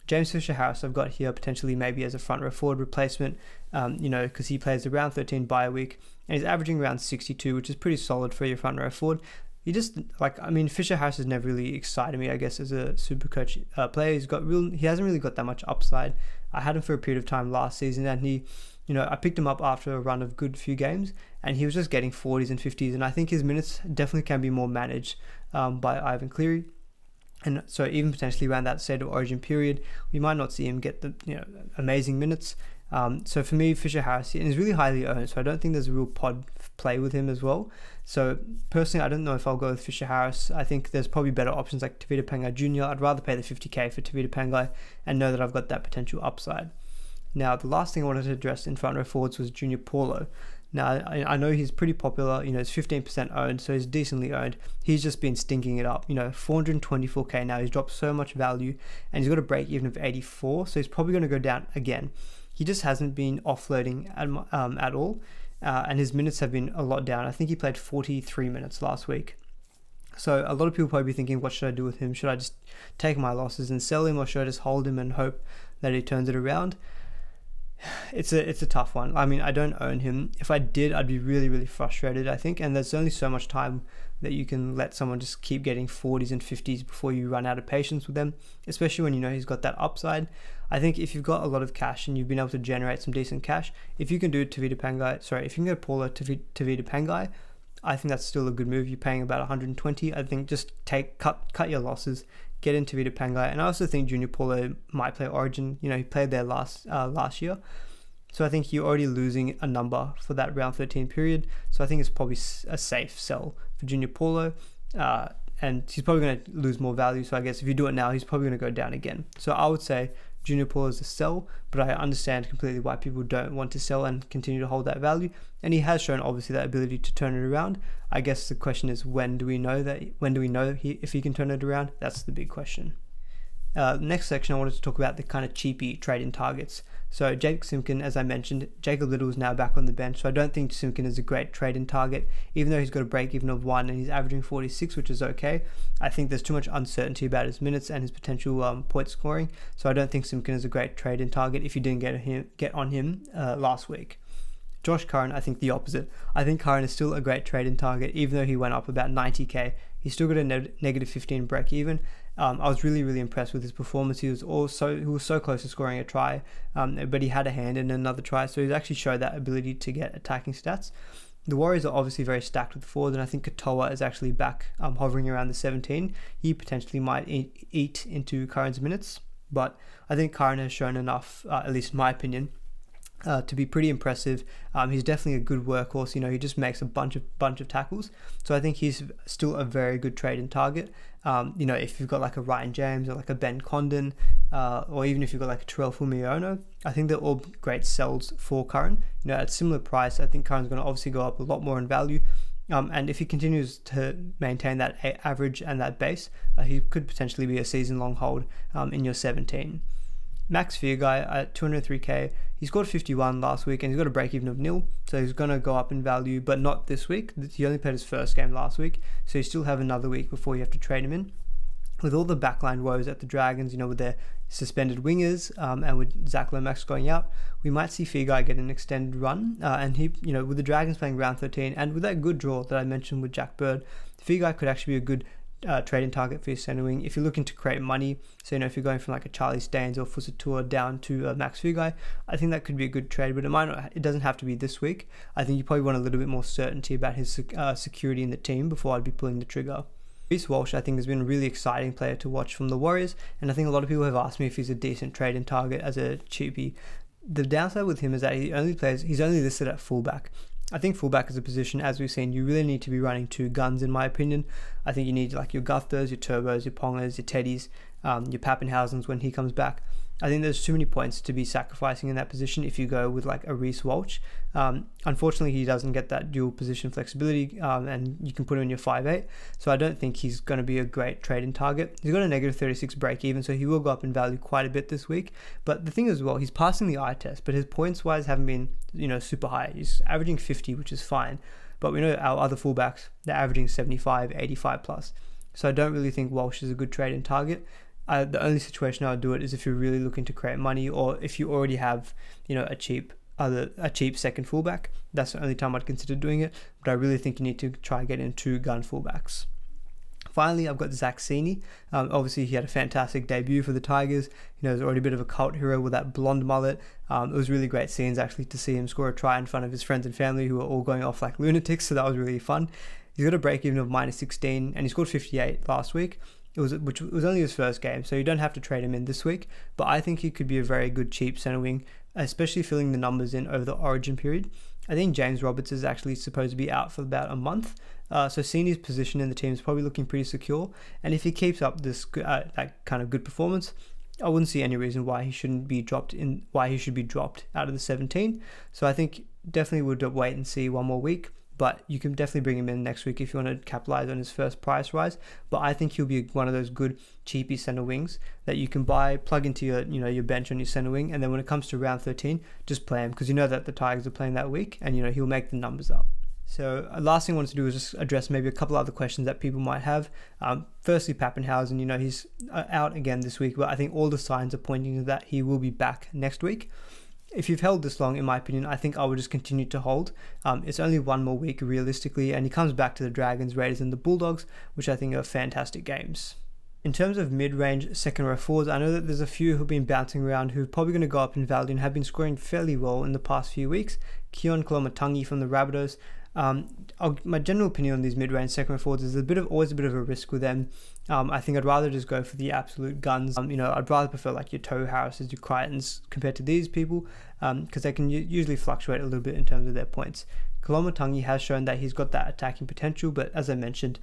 James Fisher Harris, I've got here potentially maybe as a front row forward replacement, um, you know, because he plays around 13 bye week and he's averaging around 62, which is pretty solid for your front row forward he just like I mean Fisher Harris has never really excited me I guess as a super coach uh, player. He's got real he hasn't really got that much upside. I had him for a period of time last season and he you know I picked him up after a run of good few games and he was just getting 40s and 50s and I think his minutes definitely can be more managed um, by Ivan Cleary. And so even potentially around that state of origin period we might not see him get the you know amazing minutes. Um, so for me, Fisher Harris, he's really highly owned, so I don't think there's a real pod play with him as well. So personally, I don't know if I'll go with Fisher Harris. I think there's probably better options like Tevita Pangai Jr. I'd rather pay the 50k for Tevita Pangai and know that I've got that potential upside. Now, the last thing I wanted to address in front row forwards was Junior Paulo. Now, I, I know he's pretty popular, you know, he's 15% owned, so he's decently owned. He's just been stinking it up, you know, 424k now. He's dropped so much value and he's got a break even of 84, so he's probably going to go down again. He just hasn't been offloading at, um, at all uh, and his minutes have been a lot down. I think he played 43 minutes last week. So a lot of people probably be thinking, what should I do with him? Should I just take my losses and sell him, or should I just hold him and hope that he turns it around? It's a it's a tough one. I mean, I don't own him. If I did, I'd be really really frustrated. I think, and there's only so much time that you can let someone just keep getting 40s and 50s before you run out of patience with them, especially when you know he's got that upside. I think if you've got a lot of cash and you've been able to generate some decent cash, if you can do Tevita Pangai, sorry, if you can get Paulo Tevita Pangai, I think that's still a good move. You're paying about 120. I think just take cut cut your losses, get into Tevita Pangai, and I also think Junior Paulo might play Origin. You know, he played there last uh, last year. So I think you're already losing a number for that round 13 period. So I think it's probably a safe sell for Junior Paulo. Uh, and he's probably going to lose more value. So I guess if you do it now, he's probably going to go down again. So I would say Paulo is a sell, but I understand completely why people don't want to sell and continue to hold that value. And he has shown obviously that ability to turn it around. I guess the question is when do we know that? When do we know he, if he can turn it around? That's the big question. Uh, next section, I wanted to talk about the kind of cheapy trading targets. So Jake Simpkin, as I mentioned, Jacob Liddle is now back on the bench, so I don't think Simpkin is a great trade-in target, even though he's got a break even of one and he's averaging 46, which is okay. I think there's too much uncertainty about his minutes and his potential um, point scoring, so I don't think Simpkin is a great trade-in target if you didn't get him get on him uh, last week. Josh Curran, I think the opposite. I think Curran is still a great trade-in target, even though he went up about 90k. He's still got a ne- negative 15 break even, um, I was really, really impressed with his performance. He was also he was so close to scoring a try, um, but he had a hand in another try, so he's actually showed that ability to get attacking stats. The Warriors are obviously very stacked with forwards, and I think Katoa is actually back um, hovering around the 17. He potentially might eat, eat into Curran's minutes, but I think Curran has shown enough, uh, at least in my opinion, uh, to be pretty impressive. Um, he's definitely a good workhorse. You know, he just makes a bunch of bunch of tackles. So I think he's still a very good trade and target. Um, you know, if you've got like a Ryan James or like a Ben Condon, uh, or even if you've got like a Tyrell Fuimaono, I think they're all great sells for Curran. You know, at similar price, I think Curran's going to obviously go up a lot more in value. Um, and if he continues to maintain that average and that base, uh, he could potentially be a season long hold um, in your 17. Max Feagai at 203k. He scored 51 last week and he's got a break even of nil, so he's going to go up in value, but not this week. He only played his first game last week, so you still have another week before you have to trade him in. With all the backline woes at the Dragons, you know, with their suspended wingers um, and with Zac Lomax going out, we might see Feagai get an extended run. Uh, and he, you know, with the Dragons playing round 13 and with that good draw that I mentioned with Jack Bird, Feagai could actually be a good uh, trading target for your center wing. If you're looking to create money, so you know if you're going from like a Charlie Staines or Fusitu'a down to a Max Feagai, I think that could be a good trade. But it might not. It doesn't have to be this week. I think you probably want a little bit more certainty about his uh, security in the team before I'd be pulling the trigger. Reece Walsh, I think, has been a really exciting player to watch from the Warriors, and I think a lot of people have asked me if he's a decent trade and target as a cheapie. The downside with him is that he only plays. He's only listed at fullback, I think fullback is a position, as we've seen, you really need to be running two guns, in my opinion. I think you need like your Guthers, your Turbos, your Pongers, your Teddies, um, your Papenhuyzens when he comes back. I think there's too many points to be sacrificing in that position if you go with like a Reece Walsh. Um, unfortunately, he doesn't get that dual position flexibility, um, and you can put him in your 5'8. So I don't think he's going to be a great trading target. He's got a negative 36 break even, so he will go up in value quite a bit this week. But the thing is, well, he's passing the eye test, but his points wise haven't been you know super high. He's averaging 50, which is fine. But we know our other fullbacks they're averaging 75, 85 plus. So I don't really think Walsh is a good trade and target. Uh, the only situation I would do it is if you're really looking to create money, or if you already have, you know, a cheap other a cheap second fullback. That's the only time I'd consider doing it. But I really think you need to try get in two gun fullbacks. Finally, I've got Zac Cini. Um, obviously, he had a fantastic debut for the Tigers. You know, he's already a bit of a cult hero with that blonde mullet. Um, it was really great scenes actually to see him score a try in front of his friends and family who were all going off like lunatics. So that was really fun. He's got a break even of minus 16, and he scored 58 last week. It was which was only his first game, so you don't have to trade him in this week. But I think he could be a very good cheap center wing, especially filling the numbers in over the Origin period. I think James Roberts is actually supposed to be out for about a month, uh, so Cini's position in the team is probably looking pretty secure. And if he keeps up this uh, that kind of good performance, I wouldn't see any reason why he shouldn't be dropped in why he should be dropped out of the 17. So I think definitely would wait and see one more week but you can definitely bring him in next week if you want to capitalize on his first price rise. But I think he'll be one of those good cheapy center wings that you can buy, plug into your you know your bench on your center wing, and then when it comes to round 13, just play him because you know that the Tigers are playing that week, and you know he'll make the numbers up. So uh, last thing I wanted to do is just address maybe a couple other questions that people might have. Um, firstly, Papenhuyzen, you know he's uh, out again this week, but I think all the signs are pointing to that he will be back next week if you've held this long, in my opinion, I think I would just continue to hold. Um, it's only one more week realistically, and he comes back to the Dragons, Raiders, and the Bulldogs, which I think are fantastic games. In terms of mid-range second row forwards, I know that there's a few who've been bouncing around who are probably going to go up in value and have been scoring fairly well in the past few weeks. Keaon Koloamatangi from the Rabbitohs, um, my general opinion on these mid-range second row forwards is a bit of always a bit of a risk with them. Um, I think I'd rather just go for the absolute guns. Um, you know, I'd rather prefer like your Tohu Harrises, your Crichtons compared to these people because um, they can usually fluctuate a little bit in terms of their points. Koloamatangi has shown that he's got that attacking potential, but as I mentioned,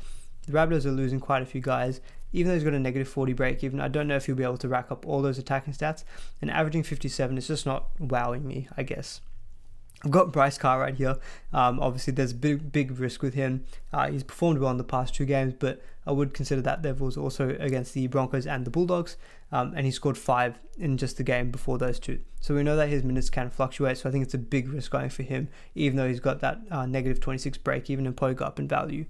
the Rabbitohs are losing quite a few guys. Even though he's got a negative 40 break even, I don't know if he'll be able to rack up all those attacking stats. And averaging 57 is just not wowing me, I guess. I've got Bryce Carr right here. Um, obviously, there's a big, big risk with him. Uh, he's performed well in the past two games, but I would consider that there was also against the Broncos and the Bulldogs, um, and he scored five in just the game before those two. So we know that his minutes can fluctuate. So I think it's a big risk going for him, even though he's got that uh, negative 26 break even and probably up in value.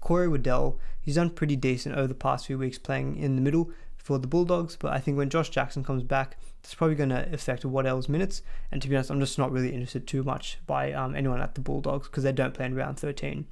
Corey Waddell, he's done pretty decent over the past few weeks playing in the middle for the Bulldogs, but I think when Josh Jackson comes back, it's probably going to affect Waddell's minutes. And to be honest, I'm just not really interested too much by um, anyone at the Bulldogs because they don't play in round 13.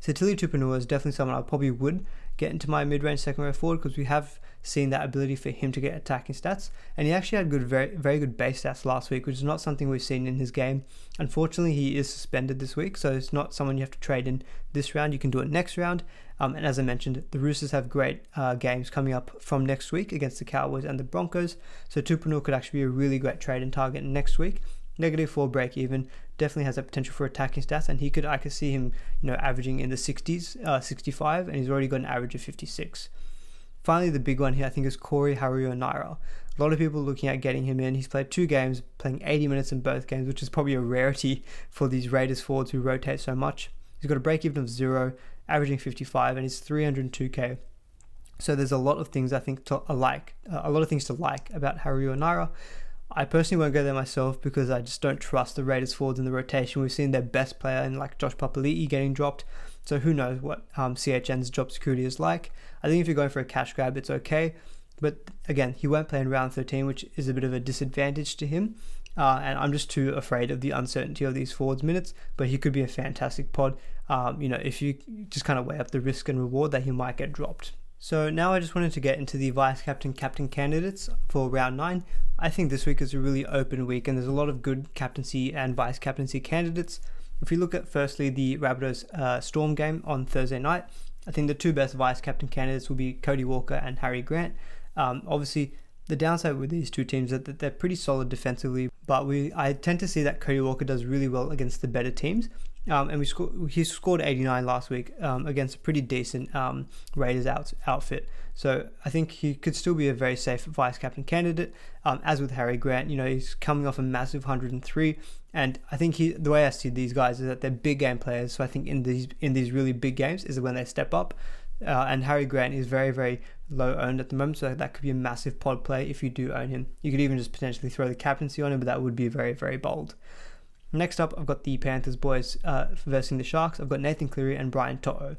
So Tilly Tupouniua is definitely someone I probably would get into my mid-range second row forward because we have seen that ability for him to get attacking stats, and he actually had good, very, very good base stats last week, which is not something we've seen in his game. Unfortunately, he is suspended this week, so it's not someone you have to trade in this round. You can do it next round. Um, and as I mentioned, the Roosters have great uh, games coming up from next week against the Cowboys and the Broncos, so Tupouniua could actually be a really great trade and target next week negative four break even definitely has that potential for attacking stats and he could I could see him you know averaging in the 60s uh, 65 and he's already got an average of 56 finally the big one here I think is Corey Harawira-Naera a lot of people looking at getting him in. He's played two games playing 80 minutes in both games which is probably a rarity for these Raiders forwards who rotate so much. He's got a break even of zero averaging 55 and he's 302k so there's a lot of things I think to like, uh, a lot of things to like about Harawira-Naera. I personally won't go there myself because I just don't trust the Raiders forwards in the rotation. We've seen their best player in like Josh Papali'i getting dropped, so who knows what um, CHN's job security is like. I think if you're going for a cash grab, it's okay. But again, he won't play in round 13, which is a bit of a disadvantage to him. Uh, and I'm just too afraid of the uncertainty of these forwards minutes. But he could be a fantastic pod. Um, you know, if you just kind of weigh up the risk and reward that he might get dropped. So now I just wanted to get into the vice captain captain candidates for round 9. I think this week is a really open week and there's a lot of good captaincy and vice captaincy candidates. If you look at firstly the Rabbitohs uh, Storm game on Thursday night, I think the two best vice captain candidates will be Cody Walker and Harry Grant. Um, obviously, the downside with these two teams is that they're pretty solid defensively, but we I tend to see that Cody Walker does really well against the better teams. Um, and we sco- he scored 89 last week um, against a pretty decent um, Raiders out- outfit. So I think he could still be a very safe vice captain candidate. Um, as with Harry Grant, you know he's coming off a massive 103, and I think he the way I see these guys is that they're big game players. So I think in these in these really big games is when they step up. Uh, and Harry Grant is very, very low owned at the moment, so that could be a massive pod play if you do own him. You could even just potentially throw the captaincy on him, but that would be very, very bold. Next up, I've got the Panthers boys uh, the Sharks. I've got Nathan Cleary and Brian To'o.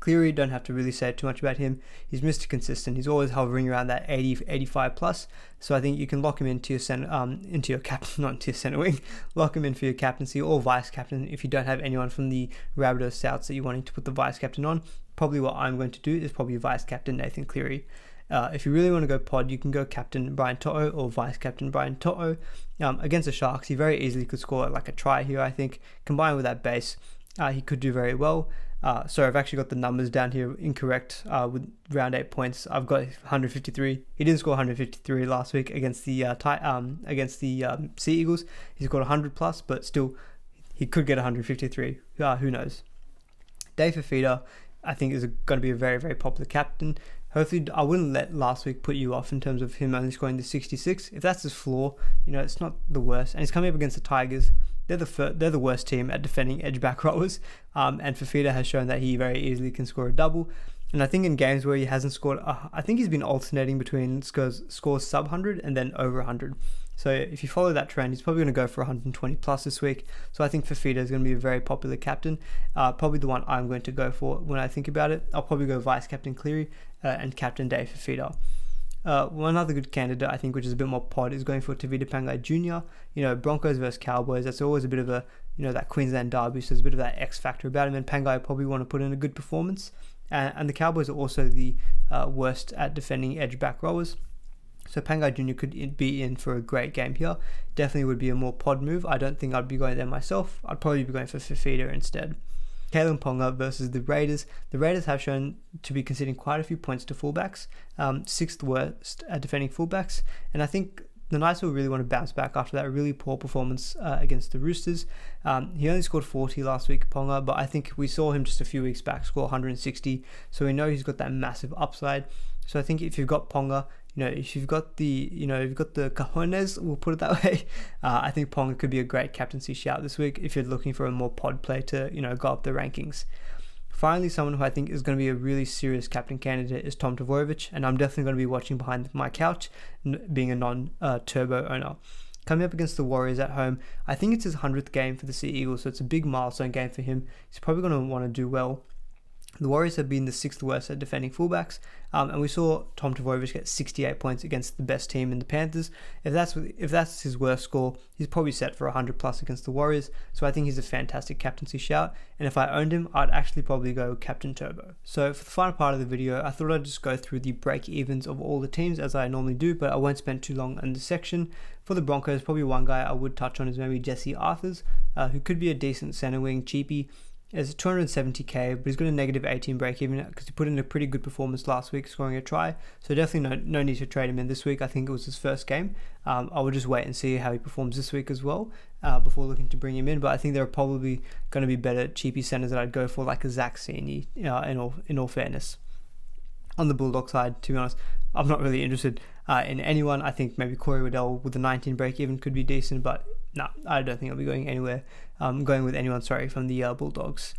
Cleary, don't have to really say too much about him. He's Mr. Consistent. He's always hovering around that 80, 85 plus. So I think you can lock him into your center, um, into your captain, not into your center wing. Lock him in for your captaincy or vice captain if you don't have anyone from the Rabbitohs Souths that you're wanting to put the vice captain on. Probably what I'm going to do is probably vice captain Nathan Cleary. Uh, if you really want to go pod, you can go captain Brian To'o or vice captain Brian To'o. Um, against the Sharks, he very easily could score like a try here, I think. Combined with that base, uh, he could do very well. Uh, so I've actually got the numbers down here incorrect uh, with round eight points. I've got 153. He didn't score 153 last week against the uh, tie, um, against the um, Sea Eagles. He's got 100 plus, but still he could get 153. Uh, who knows? Dave Fifita, I think, is going to be a very very popular captain. Hopefully, I wouldn't let last week put you off in terms of him only scoring the 66. If that's his flaw, you know, it's not the worst. And he's coming up against the Tigers. They're the fir- they're the worst team at defending edge back rowers. Um, and Fifita has shown that he very easily can score a double. And I think in games where he hasn't scored, uh, I think he's been alternating between scores, scores sub 100 and then over 100. So if you follow that trend, he's probably going to go for 120 plus this week. So I think Fifita is going to be a very popular captain. Uh, probably the one I'm going to go for when I think about it. I'll probably go vice captain Cleary uh, and captain Dave Fifita. Uh, one other good candidate, I think, which is a bit more pod, is going for Tevita Pangai Jr. You know, Broncos versus Cowboys. That's always a bit of a, you know, that Queensland derby. So there's a bit of that X factor about him. And Pangai probably want to put in a good performance. And, and the Cowboys are also the uh, worst at defending edge back rowers. So Pangai Jr. could be in for a great game here. Definitely would be a more pod move. I don't think I'd be going there myself. I'd probably be going for Fifita instead. Kalyn Ponga versus the Raiders. The Raiders have shown to be conceding quite a few points to fullbacks, um, sixth worst at defending fullbacks, and I think the Knights will really want to bounce back after that really poor performance uh, against the Roosters. Um, he only scored 40 last week, Ponga, but I think we saw him just a few weeks back score 160, so we know he's got that massive upside. So I think if you've got Ponga, you know, if you've got the, you know, you've got the cajones, we'll put it that way. Uh, I think Ponga could be a great captaincy shout this week if you're looking for a more pod play to, you know, go up the rankings. Finally, someone who I think is going to be a really serious captain candidate is Tom Trbojevic, and I'm definitely going to be watching behind my couch, being a non-turbo uh, owner. Coming up against the Warriors at home, I think it's his 100th game for the Sea Eagles, so it's a big milestone game for him. He's probably going to want to do well. The Warriors have been the sixth worst at defending fullbacks, um, and we saw Tom Trbojevic get 68 points against the best team in the Panthers. If that's if that's his worst score, he's probably set for 100 plus against the Warriors. So I think he's a fantastic captaincy shout. And if I owned him, I'd actually probably go Captain Turbo. So for the final part of the video, I thought I'd just go through the break evens of all the teams as I normally do, but I won't spend too long in this section. For the Broncos, probably one guy I would touch on is maybe Jesse Arthurs, uh, who could be a decent center wing cheapie. It's 270k, but he's got a negative 18 break even because he put in a pretty good performance last week, scoring a try. So definitely no, no need to trade him in this week. I think it was his first game. Um, I will just wait and see how he performs this week as well uh, before looking to bring him in. But I think there are probably going to be better cheapy centers that I'd go for, like a Zac Cini, uh, in all in all fairness. On the Bulldog side, to be honest, I'm not really interested uh, in anyone. I think maybe Corey Waddell with a 19 break even could be decent, but no, I don't think I'll be going anywhere. Um, going with anyone, sorry, from the uh, Bulldogs.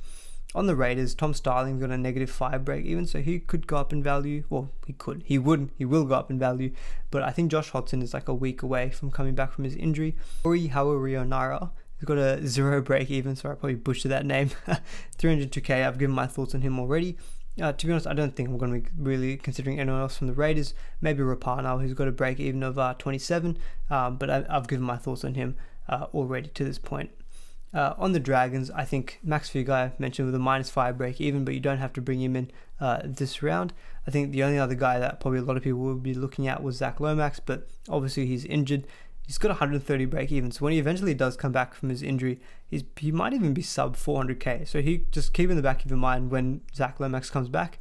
On the Raiders, Tom Starling's got a negative five break even, so he could go up in value. Well, he could, he wouldn't, he will go up in value. But I think Josh Hodgson is like a week away from coming back from his injury. Ori Harawira He's got a zero break even, so I probably butchered that name. 302k. I've given my thoughts on him already. Uh, to be honest, I don't think I'm going to be really considering anyone else from the Raiders. Maybe Rapana, who's got a break even of uh, 27, um, but I, have given my thoughts on him uh, already to this point. Uh, on the Dragons, I think Max Feagai mentioned with a minus five break even, but you don't have to bring him in uh, this round. I think the only other guy that probably a lot of people will be looking at was Zac Lomax, but obviously he's injured. He's got 130 break even, so when he eventually does come back from his injury, he's, he might even be sub 400k. So he just keep in the back of your mind when Zac Lomax comes back.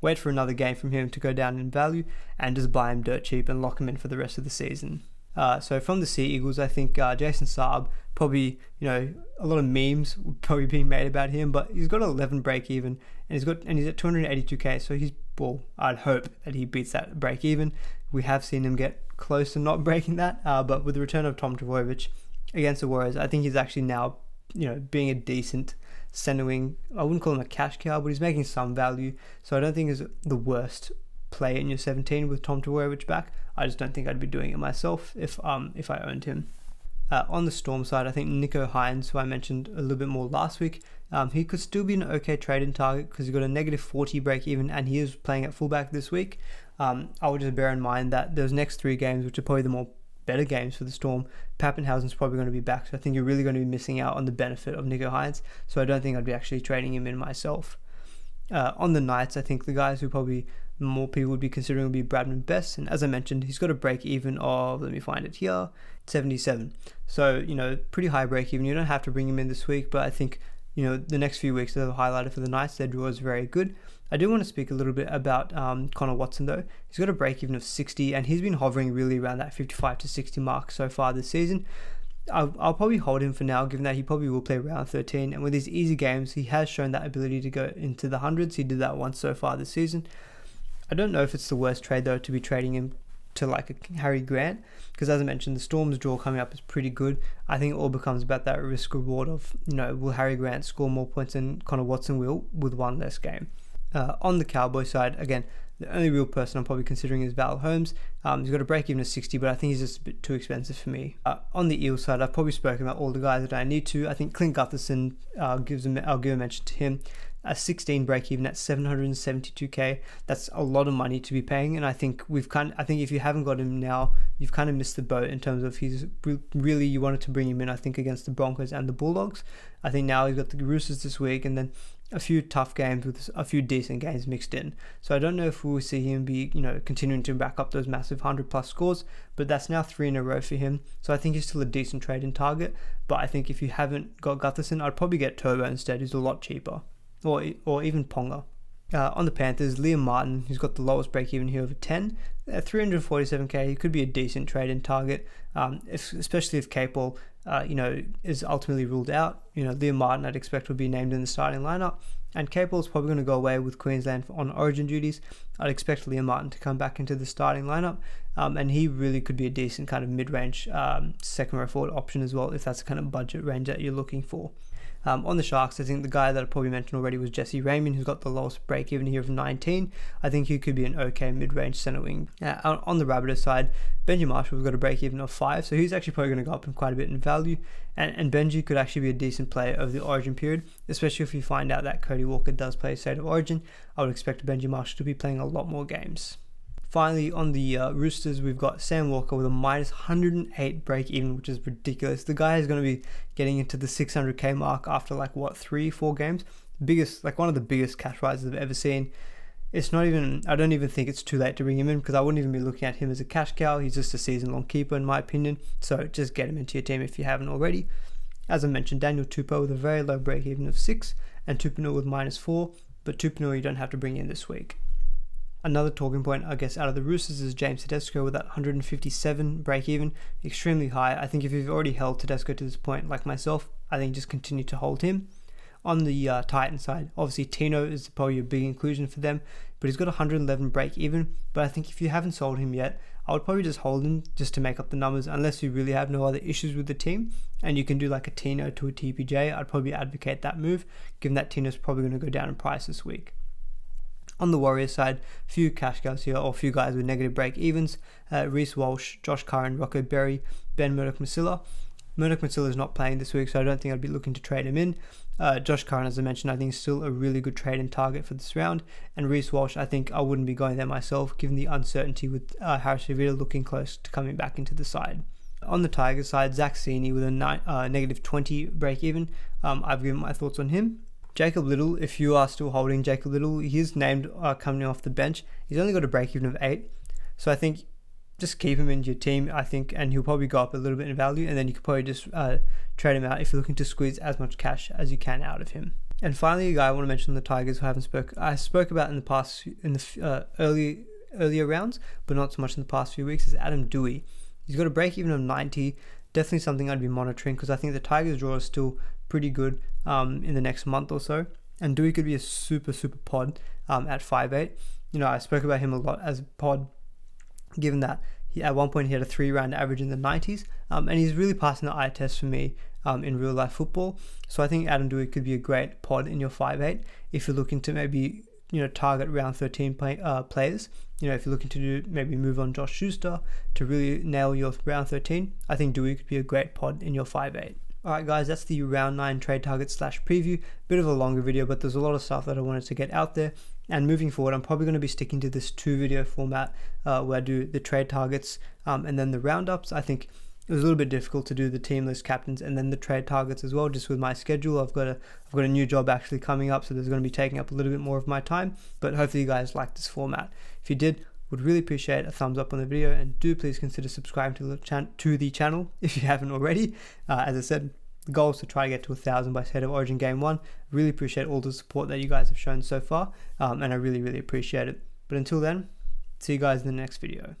Wait for another game from him to go down in value, and just buy him dirt cheap and lock him in for the rest of the season. Uh, so from the Sea Eagles, I think uh, Jason Saab probably you know a lot of memes probably being made about him, but he's got 11 break even and he's got and he's at 282k. So he's well, I'd hope that he beats that break even. We have seen him get close to not breaking that, uh, but with the return of Tom Trbojevic against the Warriors, I think he's actually now you know being a decent center wing. I wouldn't call him a cash cow, but he's making some value. So I don't think he's the worst play in your 17 with Tom Trbojevic back. I just don't think I'd be doing it myself if um if I owned him. Uh, on the Storm side, I think Nicho Hynes, who I mentioned a little bit more last week, um, he could still be an okay trade in target because he got a negative 40 break even and he is playing at fullback this week. Um, I would just bear in mind that those next three games, which are probably the more better games for the Storm, Papenhuyzen's probably going to be back. So I think you're really going to be missing out on the benefit of Nicho Hynes. So I don't think I'd be actually trading him in myself. Uh, on the Knights, I think the guys who probably more people would be considering would be Bradman Best. And as I mentioned, he's got a break even of, let me find it here, 77. So, you know, pretty high break even. You don't have to bring him in this week, but I think, you know, the next few weeks I've highlighted for the Knights, their draw is very good. I do want to speak a little bit about um, Connor Watson though. He's got a break even of 60 and he's been hovering really around that 55 to 60 mark so far this season. I'll, I'll, probably hold him for now, given that he probably will play round 13. And with his easy games, he has shown that ability to go into the hundreds. He did that once so far this season. I don't know if it's the worst trade though to be trading him to like a Harry Grant because as I mentioned, the Storm's draw coming up is pretty good. I think it all becomes about that risk reward of you know will Harry Grant score more points than Connor Watson will with one less game. Uh, on the Cowboy side, again, the only real person I'm probably considering is Val Holmes. Um, he's got a break even of 60, but I think he's just a bit too expensive for me. Uh, on the Eel side, I've probably spoken about all the guys that I need to. I think Clint Gutherson uh, gives a, I'll give a mention to him a 16 break even at 772k that's a lot of money to be paying and i think we've kind of, i think if you haven't got him now you've kind of missed the boat in terms of he's really you wanted to bring him in i think against the broncos and the bulldogs i think now he's got the roosters this week and then a few tough games with a few decent games mixed in. So i don't know if we'll see him be you know continuing to back up those massive 100 plus scores but that's now three in a row for him. So i think he's still a decent trade in target but i think if you haven't got gutherson i'd probably get turbo instead. He's a lot cheaper. Or or even Ponga. Uh, on the Panthers, Liam Martin, who's got the lowest break even here of 10, at 347k, he could be a decent trade in target, um, if, especially if Capewell, uh, you know, is ultimately ruled out. You know, Liam Martin, I'd expect would be named in the starting lineup, and Capel is probably going to go away with Queensland on Origin duties. I'd expect Liam Martin to come back into the starting lineup, um, and he really could be a decent kind of mid-range um, second row forward option as well, if that's the kind of budget range that you're looking for. Um, on the Sharks, I think the guy that I probably mentioned already was Jesse Ramien, who's got the lowest break even here of 19. I think he could be an okay mid range centre wing. Uh, on the Rabbitohs side, Benji Marshall's got a break even of 5, so he's actually probably going to go up in quite a bit in value. And, and Benji could actually be a decent player over the origin period, especially if you find out that Cody Walker does play a State of Origin. I would expect Benji Marshall to be playing a lot more games. Finally, on the uh, Roosters, we've got Sam Walker with a minus 108 break even, which is ridiculous. The guy is going to be getting into the 600k mark after like what three, four games. Biggest, like one of the biggest cash rises I've ever seen. It's not even. I don't even think it's too late to bring him in because I wouldn't even be looking at him as a cash cow. He's just a season-long keeper, in my opinion. So just get him into your team if you haven't already. As I mentioned, Daniel Tupou with a very low break even of six, and Tupouniua with minus four. But Tupouniua you don't have to bring in this week. Another talking point, I guess, out of the Roosters is James Tedesco with that 157 break even, extremely high. I think if you've already held Tedesco to this point, like myself, I think just continue to hold him. On the uh, Titan side, obviously Tino is probably a big inclusion for them, but he's got 111 break even. But I think if you haven't sold him yet, I would probably just hold him just to make up the numbers, unless you really have no other issues with the team and you can do like a Tino to a TPJ. I'd probably advocate that move, given that Tino's probably going to go down in price this week. On the Warriors side, few cash cows here, or a few guys with negative break evens. Uh, Reece Walsh, Josh Curran, Rocco Berry, Ben Murdoch Masila. Murdoch Masila is not playing this week, so I don't think I'd be looking to trade him in. Uh, Josh Curran, as I mentioned, I think is still a really good trade and target for this round. And Reece Walsh, I think I wouldn't be going there myself, given the uncertainty with uh, Harris Tavita looking close to coming back into the side. On the Tigers side, Zac Cini with a ni- uh, negative 20 break even. Um, I've given my thoughts on him. Jacob Liddle, if you are still holding Jacob Liddle, he's named uh, coming off the bench. He's only got a break even of eight. So I think just keep him in your team, I think, and he'll probably go up a little bit in value. And then you could probably just uh, trade him out if you're looking to squeeze as much cash as you can out of him. And finally, a guy I want to mention the Tigers who I haven't spoke. I spoke about in the past in the uh, early earlier rounds, but not so much in the past few weeks. Is Adam Doueihi. He's got a break even of 90. Definitely something I'd be monitoring because I think the Tigers draw is still pretty good um, in the next month or so. And Dewey could be a super, super pod um, at 5'8. You know, I spoke about him a lot as pod, given that he, at one point he had a three round average in the 90s. Um, and he's really passing the eye test for me um, in real life football. So I think Adam Dewey could be a great pod in your 5'8 if you're looking to maybe you know target round 13 play, uh, players. You know if you're looking to do maybe move on Josh Schuster to really nail your round 13, I think Dewey could be a great pod in your 5'8. Alright guys, that's the round 9 trade target slash preview. Bit of a longer video, but there's a lot of stuff that I wanted to get out there. And moving forward, I'm probably going to be sticking to this two video format uh, where I do the trade targets um, and then the roundups. I think it was a little bit difficult to do the team list captains and then the trade targets as well, just with my schedule. I've got a I've got a new job actually coming up, so there's going to be taking up a little bit more of my time. But hopefully you guys like this format. If you did, would really appreciate a thumbs up on the video and do please consider subscribing to the, chan- to the channel if you haven't already. Uh, as I said, the goal is to try to get to a thousand by State of Origin Game 1. Really appreciate all the support that you guys have shown so far, um, and I really, really appreciate it. But until then, see you guys in the next video.